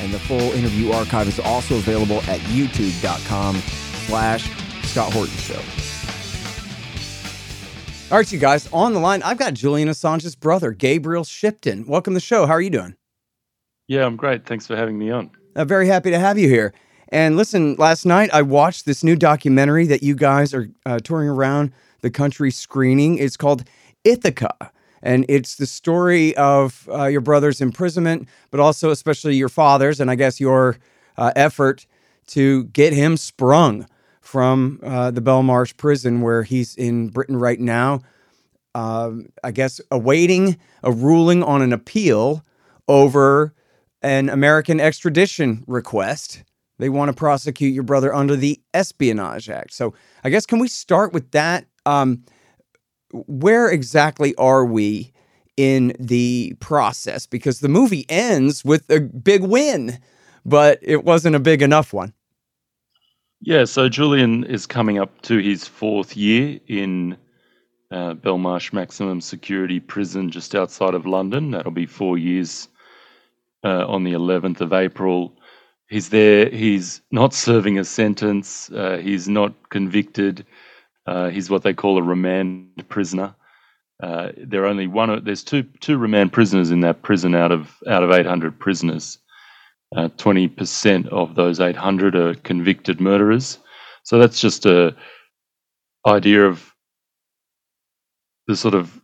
and the full interview archive is also available at youtube.com slash Scott Horton Show. All right, you guys, on the line, I've got Julian Assange's brother, Gabriel Shipton. Welcome to the show. How are you doing? Yeah, I'm great. Thanks for having me on. Uh, very happy to have you here. And listen, last night I watched this new documentary that you guys are uh, touring around the country screening. It's called Ithaka. And it's the story of uh, your brother's imprisonment, but also, especially your father's, and I guess your uh, effort to get him sprung from uh, the Belmarsh prison where he's in Britain right now. Um, I guess awaiting a ruling on an appeal over an American extradition request. They want to prosecute your brother under the Espionage Act. So I guess can we start with that? Um, where exactly are we in the process? Because the movie ends with a big win, but it wasn't a big enough one. Yeah, so Julian is coming up to his fourth year in uh, Belmarsh Maximum Security Prison just outside of London. That'll be four years uh, on the 11th of April. He's there, he's not serving a sentence, uh, he's not convicted. Uh, he's what they call a remand prisoner. Uh, there are only one. There's two two remand prisoners in that prison out of out of 800 prisoners. Uh, twenty percent of those 800 are convicted murderers. So that's just a idea of the sort of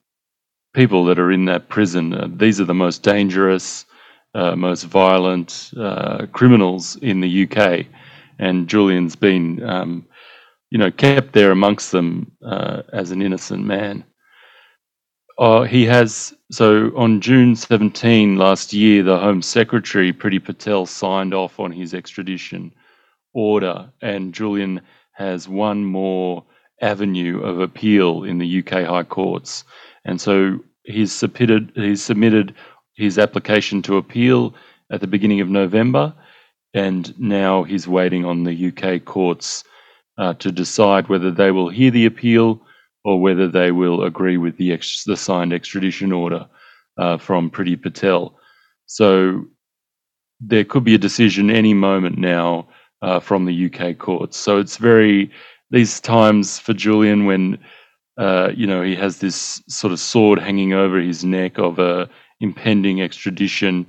people that are in that prison. Uh, these are the most dangerous, uh, most violent uh, criminals in the UK, and Julian's been. Um, you know, kept there amongst them uh, as an innocent man. Uh, he has so on June 17 last year, the Home Secretary Priti Patel signed off on his extradition order, and Julian has one more avenue of appeal in the UK High Courts, and so he's submitted he's submitted his application to appeal at the beginning of November, and now he's waiting on the UK courts uh, to decide whether they will hear the appeal or whether they will agree with the, ex- the signed extradition order uh, from Priti Patel. So there could be a decision any moment now uh, from the UK courts. So it's very these times for Julian when uh, you know he has this sort of sword hanging over his neck of a impending extradition.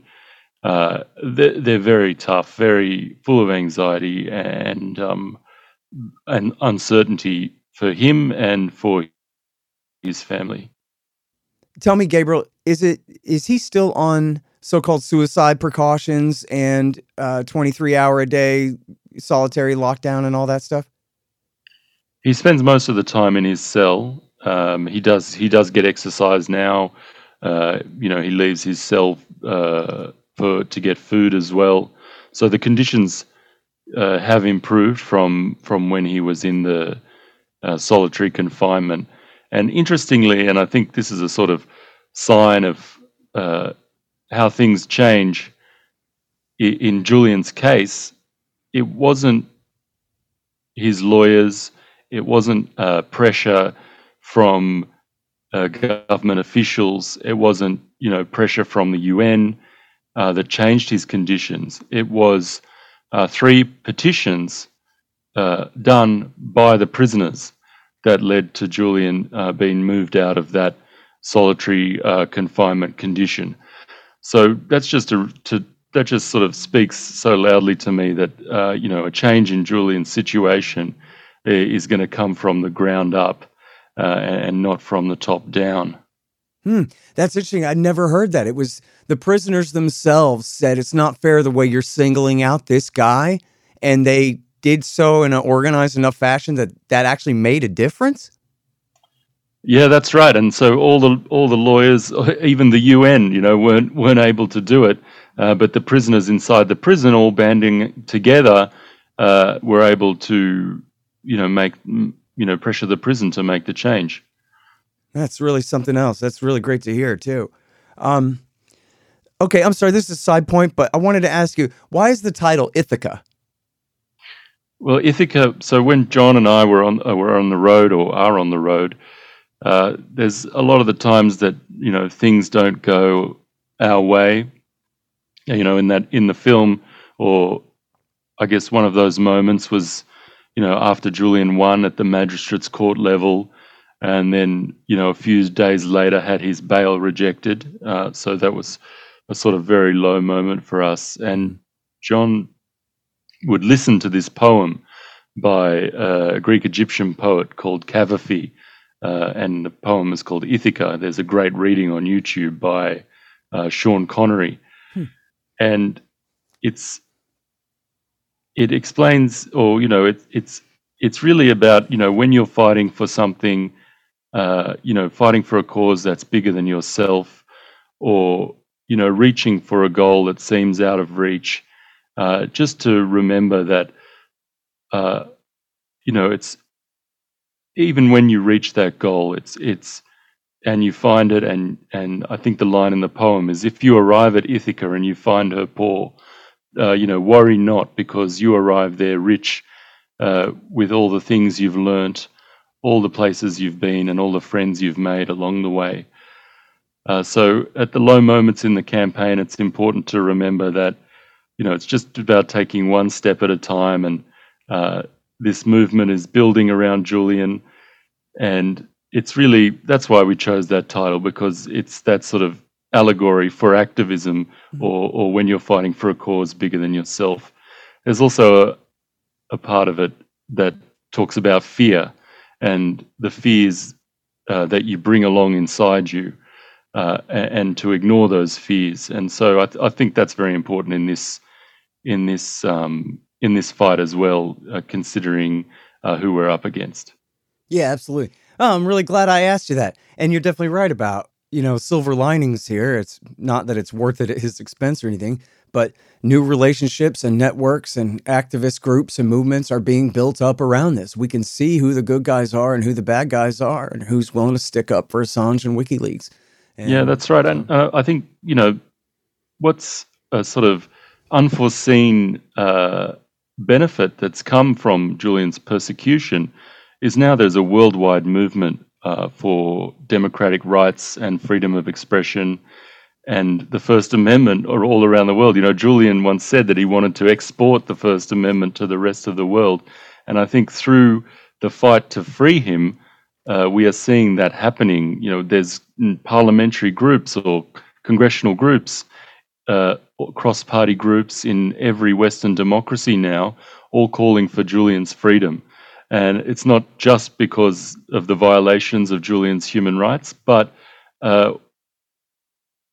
Uh, they're, they're, very tough, very full of anxiety, and um, and uncertainty for him and for his family. Tell me, Gabriel, is it is he still on so-called suicide precautions and uh, 23 hour a day solitary lockdown and all that stuff? He spends most of the time in his cell. Um, he does he does get exercise now. Uh, you know, he leaves his cell uh, for to get food as well. So the conditions uh, have improved from from when he was in the uh, solitary confinement. And interestingly, and I think this is a sort of sign of uh, how things change. In Julian's case, it wasn't his lawyers, it wasn't uh, pressure from uh, government officials, it wasn't you know pressure from the UN uh, that changed his conditions. It was uh, three petitions uh, done by the prisoners that led to Julian uh, being moved out of that solitary uh, confinement condition. So that's just a, to that just sort of speaks so loudly to me that uh, you know a change in Julian's situation uh, is going to come from the ground up and not from the top down. Hmm, that's interesting. I'd never heard that. It was the prisoners themselves said it's not fair the way you're singling out this guy, and they did so in an organized enough fashion that that actually made a difference. Yeah, that's right. And so all the all the lawyers, even the UN, you know, weren't weren't able to do it. Uh, but the prisoners inside the prison, all banding together, uh, were able to, you know, make you know pressure the prison to make the change. That's really something else. That's really great to hear too. Um, okay, I'm sorry. This is a side point, but I wanted to ask you why is the title Ithaka? Well, Ithaka. So when John and I were on uh, were on the road or are on the road, uh, there's a lot of the times that you know things don't go our way. You know, in that in the film, or I guess one of those moments was, you know, after Julian won at the magistrates' court level, and then you know a few days later had his bail rejected. Uh, so that was a sort of very low moment for us. And John would listen to this poem by a Greek Egyptian poet called Cavafy, uh, and the poem is called Ithaka. There's a great reading on YouTube by uh, Sean Connery, hmm. and it's it explains, or you know, it, it's it's really about you know when you're fighting for something, uh, you know, fighting for a cause that's bigger than yourself, or you know, reaching for a goal that seems out of reach. Uh, just to remember that, uh, you know, it's even when you reach that goal, it's it's and you find it, and and I think the line in the poem is, if you arrive at Ithaca and you find her poor, uh, you know, worry not because you arrive there rich uh, with all the things you've learnt, all the places you've been, and all the friends you've made along the way. Uh, so, at the low moments in the campaign, it's important to remember that, you know, it's just about taking one step at a time, and uh, this movement is building around Julian, and it's really that's why we chose that title because it's that sort of allegory for activism mm-hmm. or, or when you're fighting for a cause bigger than yourself. There's also a, a part of it that talks about fear and the fears uh, that you bring along inside you uh, and, to ignore those fears. And so I, th- I, think that's very important in this in this um, in this fight as well, uh, considering uh, who we're up against. Yeah, absolutely. Oh, I'm really glad I asked you that. And you're definitely right about you know, silver linings here. It's not that it's worth it at his expense or anything, but new relationships and networks and activist groups and movements are being built up around this. We can see who the good guys are and who the bad guys are and who's willing to stick up for Assange and WikiLeaks. And, yeah, that's right. And uh, I think, you know, what's a sort of unforeseen uh, benefit that's come from Julian's persecution is now there's a worldwide movement uh, for democratic rights and freedom of expression and the First Amendment are all around the world. You know, Julian once said that he wanted to export the First Amendment to the rest of the world. And I think through the fight to free him, uh, we are seeing that happening. You know, there's parliamentary groups or congressional groups, uh, cross party groups in every Western democracy now, all calling for Julian's freedom. And it's not just because of the violations of Julian's human rights, but uh,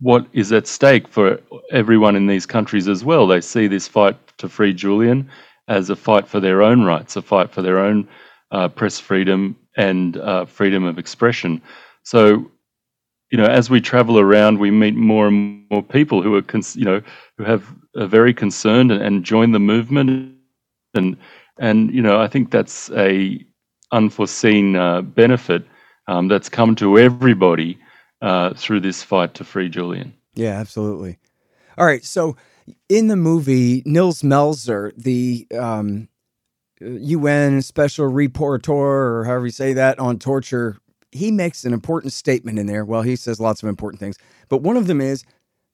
what is at stake for everyone in these countries as well. They see this fight to free Julian as a fight for their own rights, a fight for their own uh, press freedom and uh, freedom of expression. So, you know, as we travel around, we meet more and more people who are, cons- you know, who have are very concerned and, and join the movement and and you know, I think that's a unforeseen uh, benefit um, that's come to everybody uh, through this fight to free Julian. Yeah, absolutely. All right, so in the movie, Nils Melzer, the um, UN special rapporteur, or however you say that, on torture, he makes an important statement in there. Well, he says lots of important things, but one of them is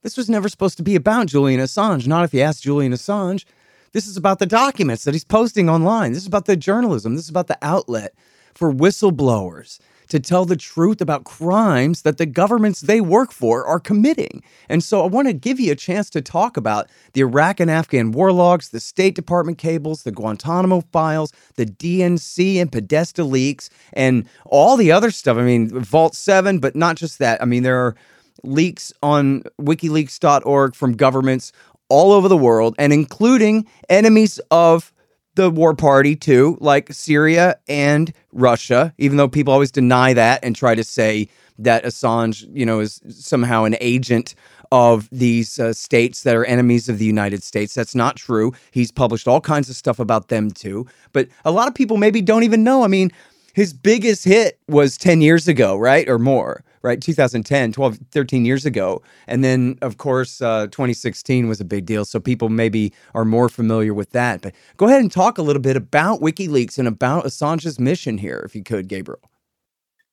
this was never supposed to be about Julian Assange. Not if you ask Julian Assange. This is about the documents that he's posting online. This is about the journalism. This is about the outlet for whistleblowers to tell the truth about crimes that the governments they work for are committing. And so I want to give you a chance to talk about the Iraq and Afghan war logs, the State Department cables, the Guantanamo files, the DNC and Podesta leaks, and all the other stuff. I mean, Vault 7, but not just that. I mean, there are leaks on wikileaks.org from governments all over the world and including enemies of the war party too, like Syria and Russia, even though people always deny that and try to say that Assange, you know, is somehow an agent of these uh, states that are enemies of the United States. That's not true. He's published all kinds of stuff about them too. But a lot of people maybe don't even know. I mean, his biggest hit was 10 years ago, right? Or more, right? 2010, 12, 13 years ago. And then, of course, uh, 2016 was a big deal. So people maybe are more familiar with that. But go ahead and talk a little bit about WikiLeaks and about Assange's mission here, if you could, Gabriel.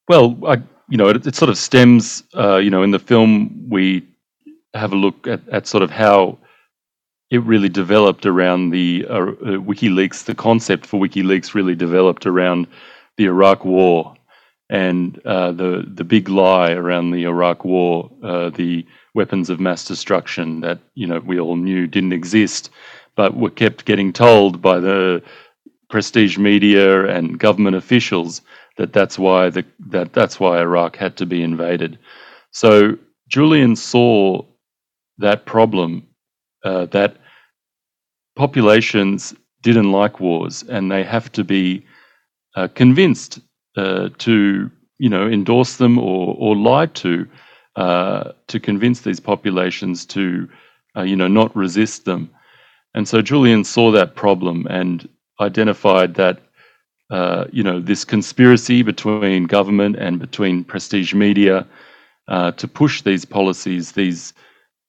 Well, I, you know, it, it sort of stems, uh, you know, in the film, we have a look at, at sort of how it really developed around the uh, uh, WikiLeaks. The concept for WikiLeaks really developed around the Iraq War and uh, the the big lie around the Iraq War, uh, the weapons of mass destruction that you know we all knew didn't exist, but were kept getting told by the prestige media and government officials that that's why the that that's why Iraq had to be invaded. So Julian saw that problem uh, that populations didn't like wars and they have to be uh, convinced uh, to you know endorse them or or lied to uh, to convince these populations to uh, you know not resist them. And so Julian saw that problem and identified that uh, you know this conspiracy between government and between prestige media uh, to push these policies, these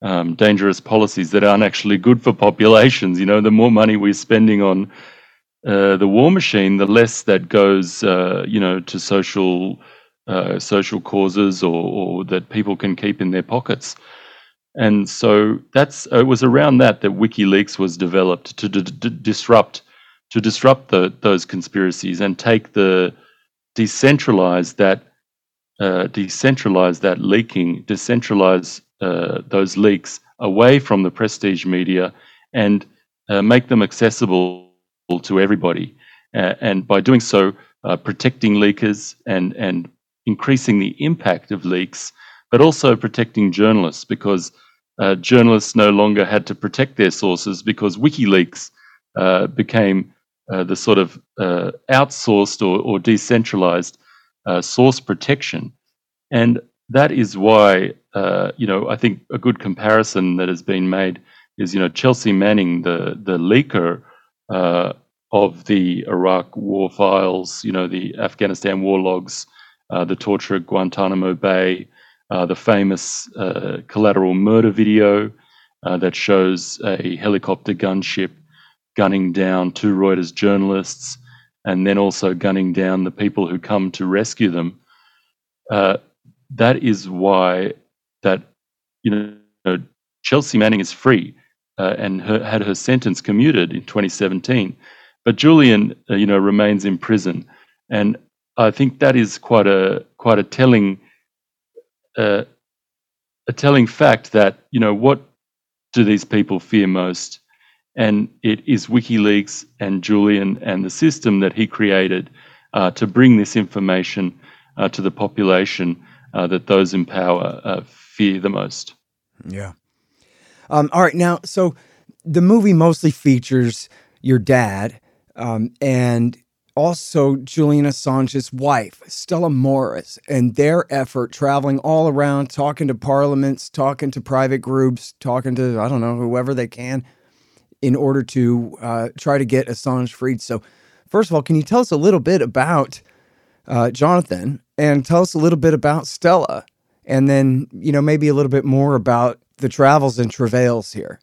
um, dangerous policies that aren't actually good for populations. You know, the more money we're spending on uh, the war machine, the less that goes, uh, you know, to social uh, social causes or, or, that people can keep in their pockets. And so that's it was around that that WikiLeaks was developed to d- d- disrupt to disrupt the, those conspiracies and take the decentralize that uh, decentralize that leaking, decentralize uh, those leaks away from the prestige media and make them accessible to everybody. Uh, and by doing so, uh, protecting leakers and, and increasing the impact of leaks, but also protecting journalists because uh, journalists no longer had to protect their sources because WikiLeaks uh, became uh, the sort of uh, outsourced or, or decentralized source protection. And that is why, you know, I think a good comparison that has been made is, you know, Chelsea Manning, the, the leaker uh, of the Iraq war files, you know, the Afghanistan war logs, uh, the torture at Guantanamo Bay, uh, the famous uh, collateral murder video uh, that shows a helicopter gunship gunning down two Reuters journalists and then also gunning down the people who come to rescue them. Uh, that is why that, you know, Chelsea Manning is free uh, and her, had her sentence commuted in 2017. But Julian, uh, you know, remains in prison, and I think that is quite a quite a telling uh, a telling fact that you know what do these people fear most, and it is WikiLeaks and Julian and the system that he created uh, to bring this information uh, to the population uh, that those in power fear the most. Yeah. Um, all right. Now, so the movie mostly features your dad, um, and also Julian Assange's wife, Stella Moris, and their effort traveling all around, talking to parliaments, talking to private groups, talking to, I don't know, whoever they can in order to uh, try to get Assange freed. So, first of all, can you tell us a little bit about uh, Jonathan and tell us a little bit about Stella? And then, you know, maybe a little bit more about the travels and travails here.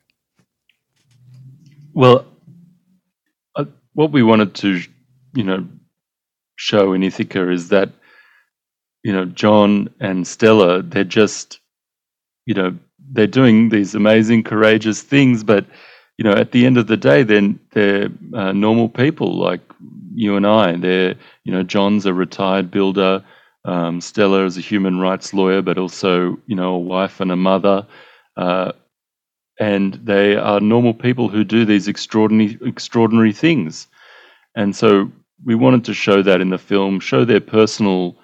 Well, uh, what we wanted to, you know, show in Ithaka is that, you know, John and Stella, they're just, you know, they're doing these amazing, courageous things, but, you know, at the end of the day, then they're, they're uh, normal people like you and I. They're, you know, John's a retired builder. Um, Stella is a human rights lawyer, but also, you know, a wife and a mother. Uh, and they are normal people who do these extraordinary extraordinary things. And so we wanted to show that in the film, show their personal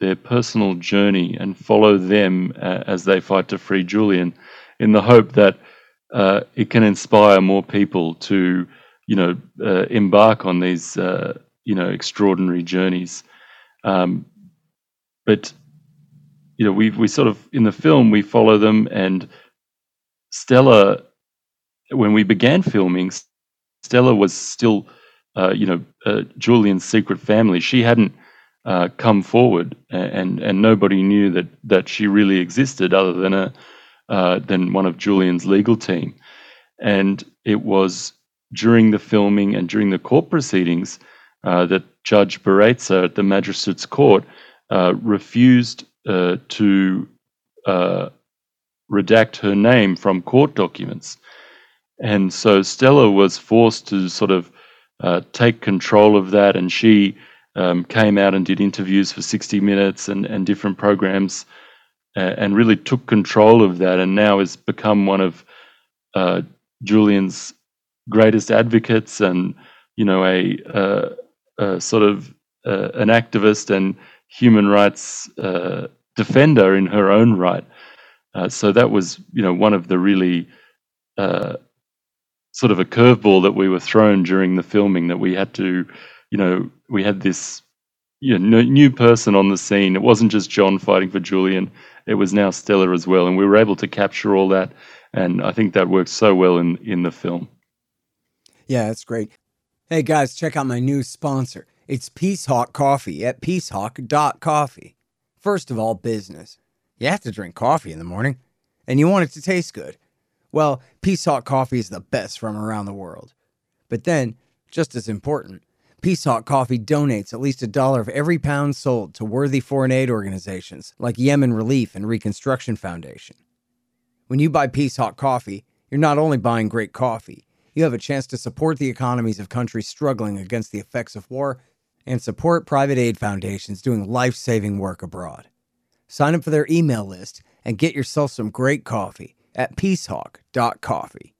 their personal journey, and follow them uh, as they fight to free Julian, in the hope that uh, it can inspire more people to, you know, uh, embark on these, uh, you know, extraordinary journeys. Um, but you know, we we sort of in the film we follow them, and Stella, when we began filming, Stella was still, uh, you know, uh, Julian's secret family. She hadn't uh, come forward, and and nobody knew that that she really existed other than a uh, than one of Julian's legal team. And it was during the filming and during the court proceedings uh, that Judge Baraitser at the Magistrates Court uh, refused to redact her name from court documents. And so Stella was forced to sort of uh, take control of that, and she um, came out and did interviews for 60 Minutes and, and different programs uh, and really took control of that, and now has become one of uh, Julian's greatest advocates and, you know, a, a sort of uh, an activist and human rights uh, defender in her own right. Uh, so that was, you know, one of the really uh, sort of a curveball that we were thrown during the filming that we had to, you know, we had this you know, new person on the scene. It wasn't just John fighting for Julian; it was now Stella as well, and we were able to capture all that. And I think that worked so well in in the film. Yeah, that's great. Hey guys, check out my new sponsor. It's Peacehawk Coffee at peacehawk.coffee. First of all, business. You have to drink coffee in the morning, and you want it to taste good. Well, Peacehawk Coffee is the best from around the world. But then, just as important, Peacehawk Coffee donates at least a dollar of every pound sold to worthy foreign aid organizations like Yemen Relief and Reconstruction Foundation. When you buy Peacehawk Coffee, you're not only buying great coffee, you have a chance to support the economies of countries struggling against the effects of war and support private aid foundations doing life saving work abroad. Sign up for their email list and get yourself some great coffee at peacehawk.coffee.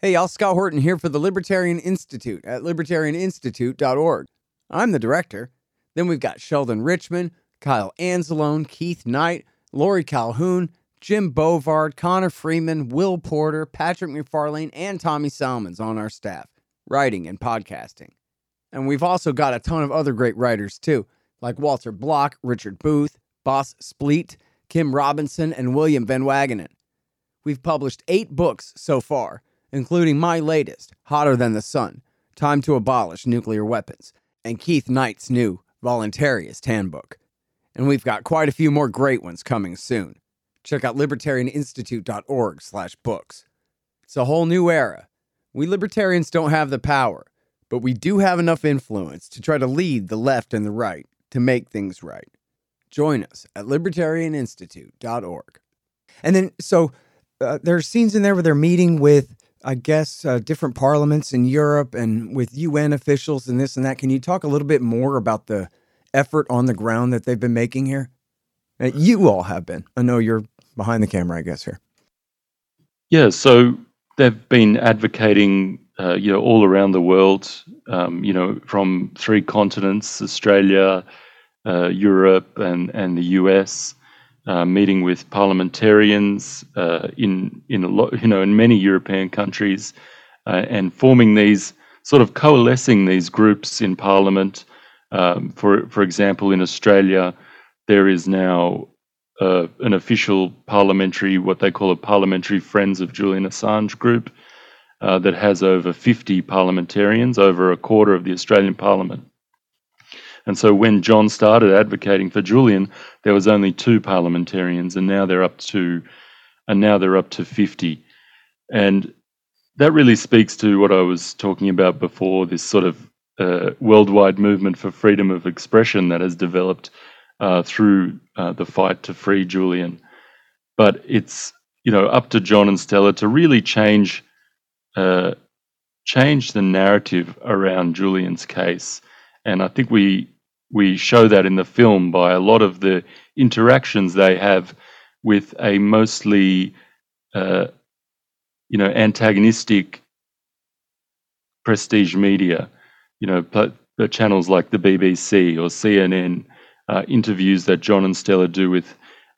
Hey, y'all, Scott Horton here for the Libertarian Institute at libertarianinstitute.org. I'm the director. Then we've got Sheldon Richman, Kyle Anzalone, Keith Knight, Laurie Calhoun, Jim Bovard, Connor Freeman, Will Porter, Patrick MacFarlane, and Tommy Salmons on our staff, writing and podcasting. And we've also got a ton of other great writers too, like Walter Block, Richard Booth, Bas Spliet, Kim Robinson, and William Van Wagenen. We've published eight books so far including my latest, Hotter Than the Sun Time to Abolish Nuclear Weapons, and Keith Knight's new Voluntarist Handbook. And we've got quite a few more great ones coming soon. Check out libertarianinstitute.org slash books. It's a whole new era. We libertarians don't have the power, but we do have enough influence to try to lead the left and the right to make things right. Join us at libertarianinstitute.org. And then, so uh, there are scenes in there where they're meeting with I guess, uh, different parliaments in Europe and with UN officials and this and that. Can you talk a little bit more about the effort on the ground that they've been making here? Uh, you all have been. I know you're behind the camera, I guess, here. Yeah, so they've been advocating, uh, you know, all around the world, um, you know, from three continents Australia, Europe, and, and the US uh, meeting with parliamentarians uh, in in a lot, you know, in many European countries, uh, and forming these sort of coalescing these groups in Parliament. Um, for for example, in Australia, there is now uh, an official parliamentary, what they call a parliamentary Friends of Julian Assange group, uh, that has over 50 parliamentarians, over a quarter of the Australian Parliament. And so when John started advocating for Julian, there was only two parliamentarians, and now they're up to, and now they're up to fifty, and that really speaks to what I was talking about before. This sort of uh, worldwide movement for freedom of expression that has developed uh, through uh, the fight to free Julian. But it's you know up to John and Stella to really change uh, change the narrative around Julian's case and I think we we show that in the film by a lot of the interactions they have with a mostly uh, you know antagonistic prestige media you know channels like the BBC or CNN uh, interviews that John and Stella do with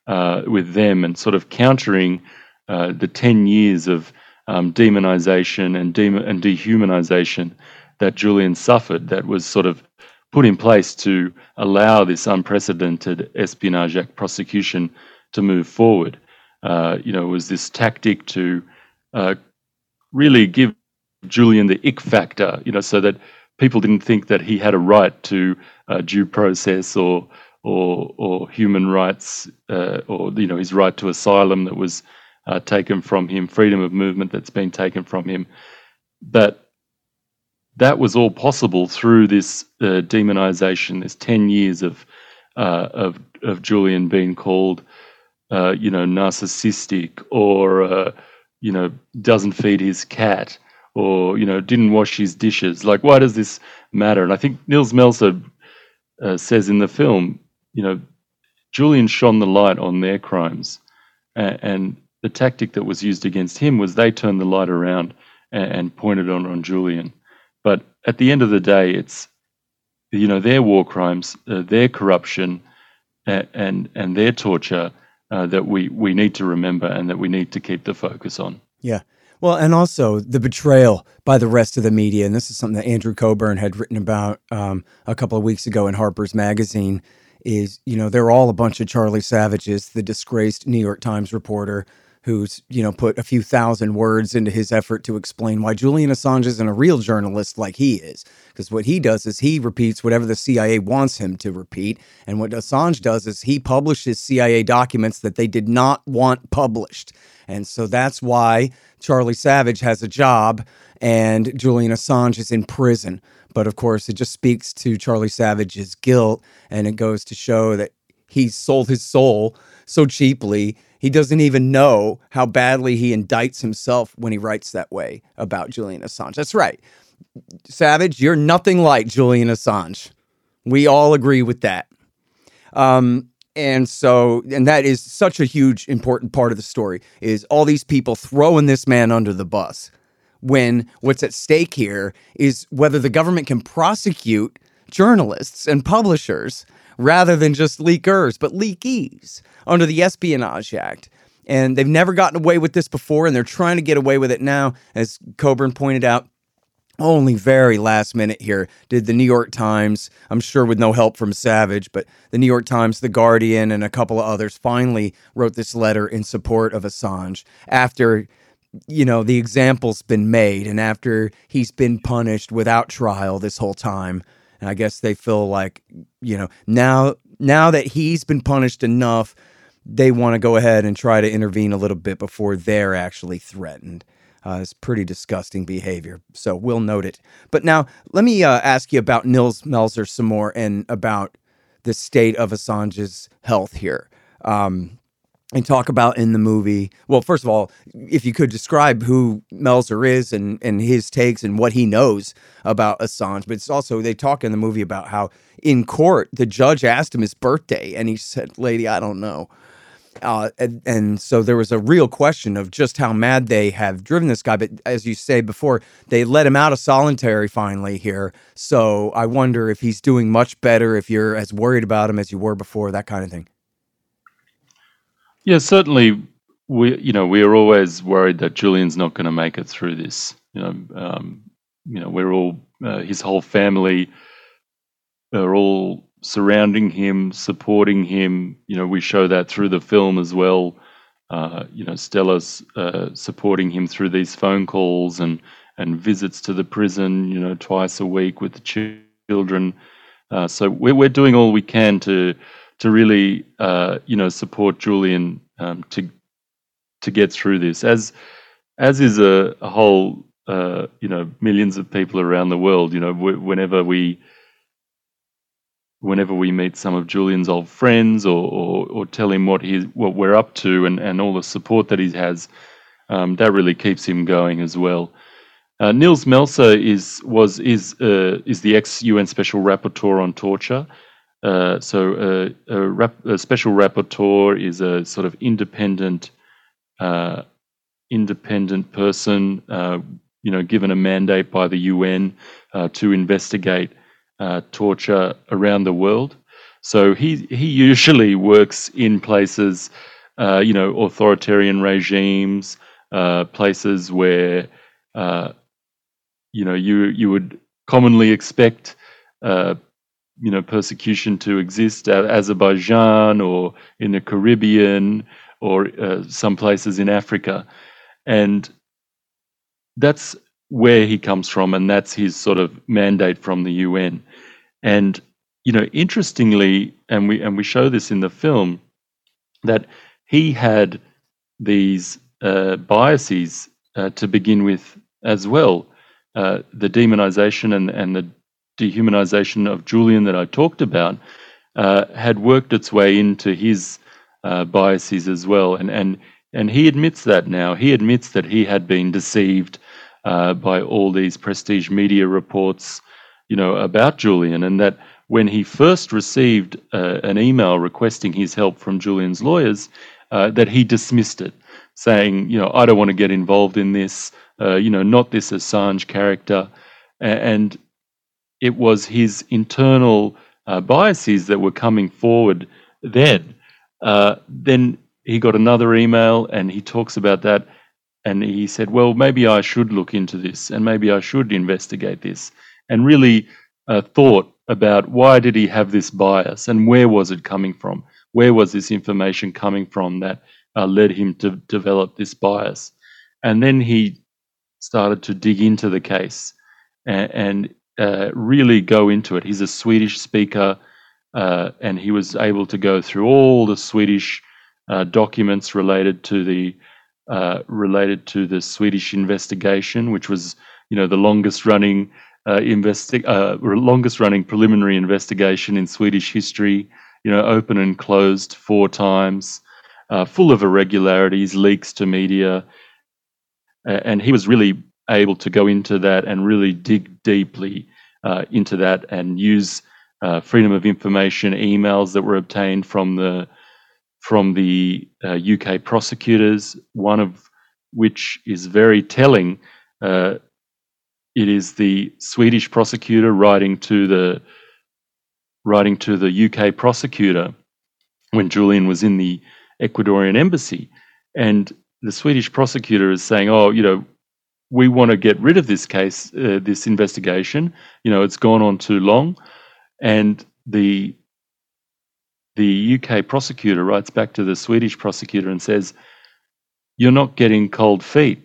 uh, with them and sort of countering uh, the 10 years of um, demonization and, de- and dehumanization that Julian suffered that was sort of put in place to allow this unprecedented Espionage Act prosecution to move forward. Uh, you know, was this tactic to uh, really give Julian the ick factor, you know, so that people didn't think that he had a right to uh, due process or or or human rights uh, or you know his right to asylum that was uh, taken from him, freedom of movement that's been taken from him. That that was all possible through this uh, demonization. There's ten years of uh, of of Julian being called, uh, you know, narcissistic or uh, you know doesn't feed his cat or you know didn't wash his dishes. Like, why does this matter? And I think Nils Melzer uh, says in the film, you know, Julian shone the light on their crimes, and, and the tactic that was used against him was they turned the light around and, and pointed on on Julian. But at the end of the day, it's you know their war crimes, uh, their corruption, uh, and and their torture uh, that we we need to remember and that we need to keep the focus on. Yeah. Well, and also the betrayal by the rest of the media, and this is something that Andrew Cockburn had written about um, a couple of weeks ago in Harper's Magazine. Is you know they're all a bunch of Charlie Savages, the disgraced New York Times reporter who's you know put a few thousand words into his effort to explain why Julian Assange isn't a real journalist like he is. Because what he does is he repeats whatever the CIA wants him to repeat, and what Assange does is he publishes CIA documents that they did not want published, and so that's why Charlie Savage has a job and Julian Assange is in prison. But of course, it just speaks to Charlie Savage's guilt, and it goes to show that he sold his soul so cheaply he doesn't even know how badly he indicts himself when he writes that way about Julian Assange. That's right. Savage, you're nothing like Julian Assange. We all agree with that. Um, and so, and that is such a huge, important part of the story is all these people throwing this man under the bus when what's at stake here is whether the government can prosecute journalists and publishers rather than just leakers, but leakees under the Espionage Act. And they've never gotten away with this before, and they're trying to get away with it now. As Cockburn pointed out, only very last minute here did the New York Times, I'm sure with no help from Savage, but the New York Times, The Guardian, and a couple of others finally wrote this letter in support of Assange after you know the example's been made and after he's been punished without trial this whole time and I guess they feel like, you know, now now that he's been punished enough, they want to go ahead and try to intervene a little bit before they're actually threatened. Uh, it's pretty disgusting behavior. So we'll note it. But now let me uh, ask you about Nils Melzer some more and about the state of Assange's health here. Um, and talk about in the movie. Well, first of all, if you could describe who Melzer is and and his takes and what he knows about Assange, but it's also they talk in the movie about how in court the judge asked him his birthday and he said, "Lady, I don't know." Uh, and, and, so there was a real question of just how mad they have driven this guy. But as you say before, they let him out of solitary finally here. So I wonder if he's doing much better, if you're as worried about him as you were before, that kind of thing. Yeah, certainly. We, you know, we are always worried that Julian's not going to make it through this. You know, um, you know, we're all uh, his whole family are all surrounding him, supporting him. You know, we show that through the film as well. Uh, you know, Stella's uh, supporting him through these phone calls and and visits to the prison. You know, twice a week with the children. Uh, so we're we're doing all we can to to really uh, you know support Julian um, to to get through this as as is a, a whole uh, you know millions of people around the world you know whenever we whenever we meet some of Julian's old friends or, or, or tell him what he what we're up to and, and all the support that he has um, that really keeps him going as well. Uh, Nils Melzer is was is uh, is the ex UN Special Rapporteur on torture. Uh, so uh, a, rap, a, special rapporteur is a sort of independent, uh, independent person, uh, you know, given a mandate by the UN uh, to investigate torture around the world. So he he usually works in places, you know, authoritarian regimes, places where, you know, you you would commonly expect you know persecution to exist at Azerbaijan or in the Caribbean or uh, some places in Africa, and that's where he comes from, and that's his sort of mandate from the UN. And you know, interestingly, and we and we show this in the film, that he had these uh, biases uh, to begin with as well. Uh, the demonization and, and the dehumanization of Julian that I talked about uh, had worked its way into his uh, biases as well. And, and, and he admits that now. He admits that he had been deceived uh, by all these prestige media reports, you know, about Julian, and that when he first received uh, an email requesting his help from Julian's lawyers, uh, that he dismissed it, saying, you know, I don't want to get involved in this, uh, you know, not this Assange character. And it was his internal uh, biases that were coming forward then. Uh, then he got another email and he talks about that. And he said, well, maybe I should look into this and maybe I should investigate this. And really uh, thought about why did he have this bias and where was it coming from? Where was this information coming from that uh, led him to develop this bias? And then he started to dig into the case and, and uh, really go into it. He's a Swedish speaker, uh, and he was able to go through all the Swedish uh, documents related to the uh, related to the Swedish investigation, which was you know the longest running uh, investi- longest running preliminary investigation in Swedish history, you know, open and closed four times, full of irregularities, leaks to media. and he was really able to go into that and really dig deeply uh, into that and use uh, freedom of information emails that were obtained from the from the UK uh, prosecutors, one of which is very telling it is the Swedish prosecutor writing to the writing to the UK prosecutor when Julian was in the Ecuadorian embassy, and the Swedish prosecutor is saying, "Oh, you know, we want to get rid of this case, uh, this investigation. You know, it's gone on too long," and the the UK prosecutor writes back to the Swedish prosecutor and says, "You're not getting cold feet.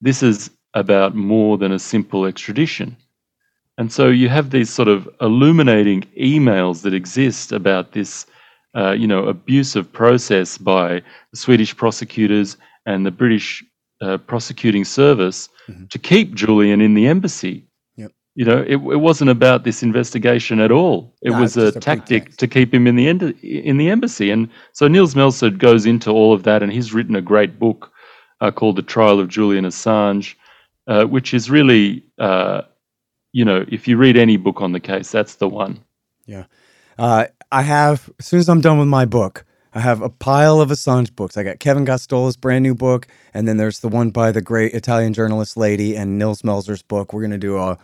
This is about more than a simple extradition. And so you have these sort of illuminating emails that exist about this, uh, you know, abusive process by the Swedish prosecutors and the British uh, prosecuting service mm-hmm. to keep Julian in the embassy. Yep. You know, it, it wasn't about this investigation at all. It no, was a, a tactic to keep him in the end, in the embassy. And so Nils Melzer goes into all of that, and he's written a great book uh, called "The Trial of Julian Assange." uh, which is really, uh, you know, if you read any book on the case, that's the one. Yeah. Uh, I have, as soon as I'm done with my book, I have a pile of Assange books. I got Kevin Gosztola's brand new book, and then there's the one by the great Italian journalist lady and Nils Melzer's book. We're to do a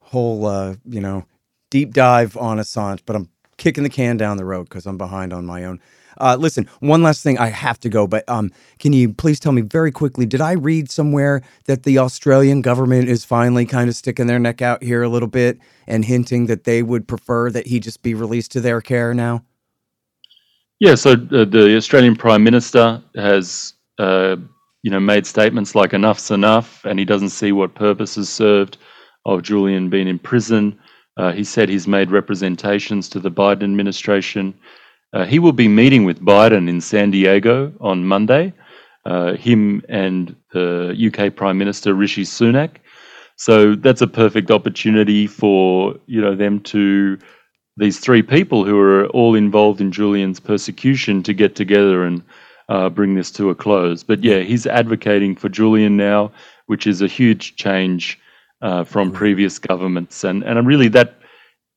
whole, uh, you know, deep dive on Assange, but I'm kicking the can down the road because I'm behind on my own. Uh, listen, one last thing. I have to go, but um, can you please tell me very quickly? Did I read somewhere that the Australian government is finally kind of sticking their neck out here a little bit and hinting that they would prefer that he just be released to their care now? Yeah. So uh, the Australian Prime Minister has, uh, you know, made statements like "enough's enough," and he doesn't see what purpose is served of Julian being in prison. Uh, he said he's made representations to the Biden administration uh, he will be meeting with Biden in San Diego on Monday, uh, him and the UK Prime Minister Rishi Sunak. So that's a perfect opportunity for you know them to these three people who are all involved in Julian's persecution to get together and uh, bring this to a close. But yeah, he's advocating for Julian now, which is a huge change uh, from previous governments, and and really that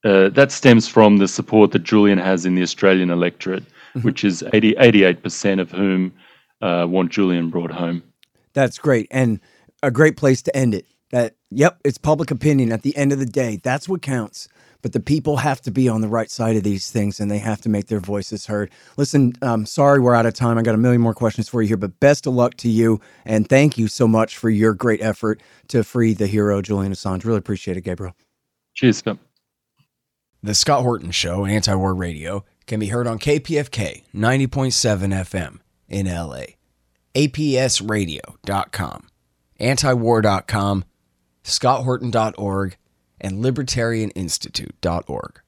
uh, that stems from the support that Julian has in the Australian electorate, mm-hmm. which is 80, 88% of whom uh, want Julian brought home. That's great. And a great place to end it. That, yep, it's public opinion at the end of the day. That's what counts. But the people have to be on the right side of these things and they have to make their voices heard. Listen, um, sorry we're out of time. I got a million more questions for you here, but best of luck to you. And thank you so much for your great effort to free the hero, Julian Assange. Really appreciate it, Gabriel. Cheers, Scott. The Scott Horton Show, Anti War Radio, can be heard on KPFK 90.7 FM in LA, APSradio.com, antiwar.com, scotthorton.org, and libertarianinstitute.org.